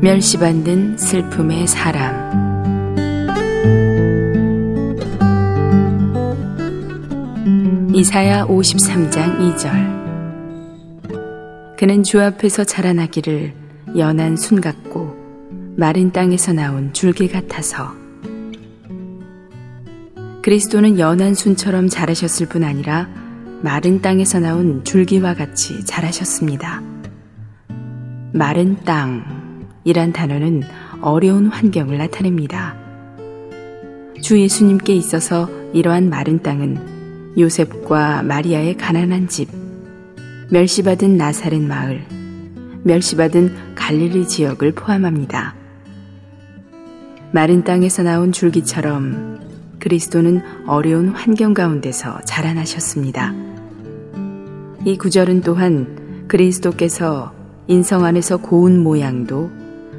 멸시받는 슬픔의 사람. 이사야 53장 2절. 그는 주 앞에서 자라나기를 연한 순 같고 마른 땅에서 나온 줄기 같아서 그리스도는 연한 순처럼 자라셨을 뿐 아니라 마른 땅에서 나온 줄기와 같이 자라셨습니다. 마른 땅 이란 단어는 어려운 환경을 나타냅니다. 주 예수님께 있어서 이러한 마른 땅은 요셉과 마리아의 가난한 집, 멸시받은 나사렛 마을, 멸시받은 갈릴리 지역을 포함합니다. 마른 땅에서 나온 줄기처럼 그리스도는 어려운 환경 가운데서 자라나셨습니다. 이 구절은 또한 그리스도께서 인성 안에서 고운 모양도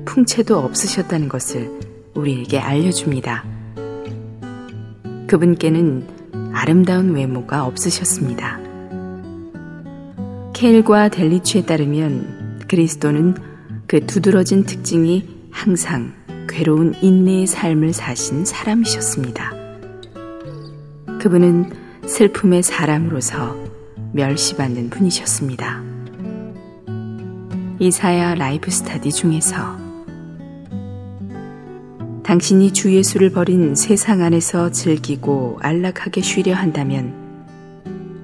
풍채도 없으셨다는 것을 우리에게 알려줍니다. 그분께는 아름다운 외모가 없으셨습니다. 케일과 델리츠에 따르면 그리스도는 그 두드러진 특징이 항상 괴로운 인내의 삶을 사신 사람이셨습니다. 그분은 슬픔의 사람으로서 멸시받는 분이셨습니다. 이사야 라이프 스타디 중에서 당신이 주 예수를 버린 세상 안에서 즐기고 안락하게 쉬려 한다면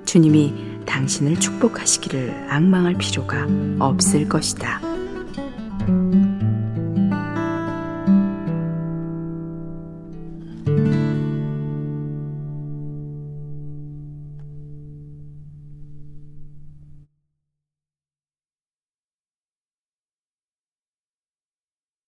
주님이 당신을 축복하시기를 악망할 필요가 없을 것이다.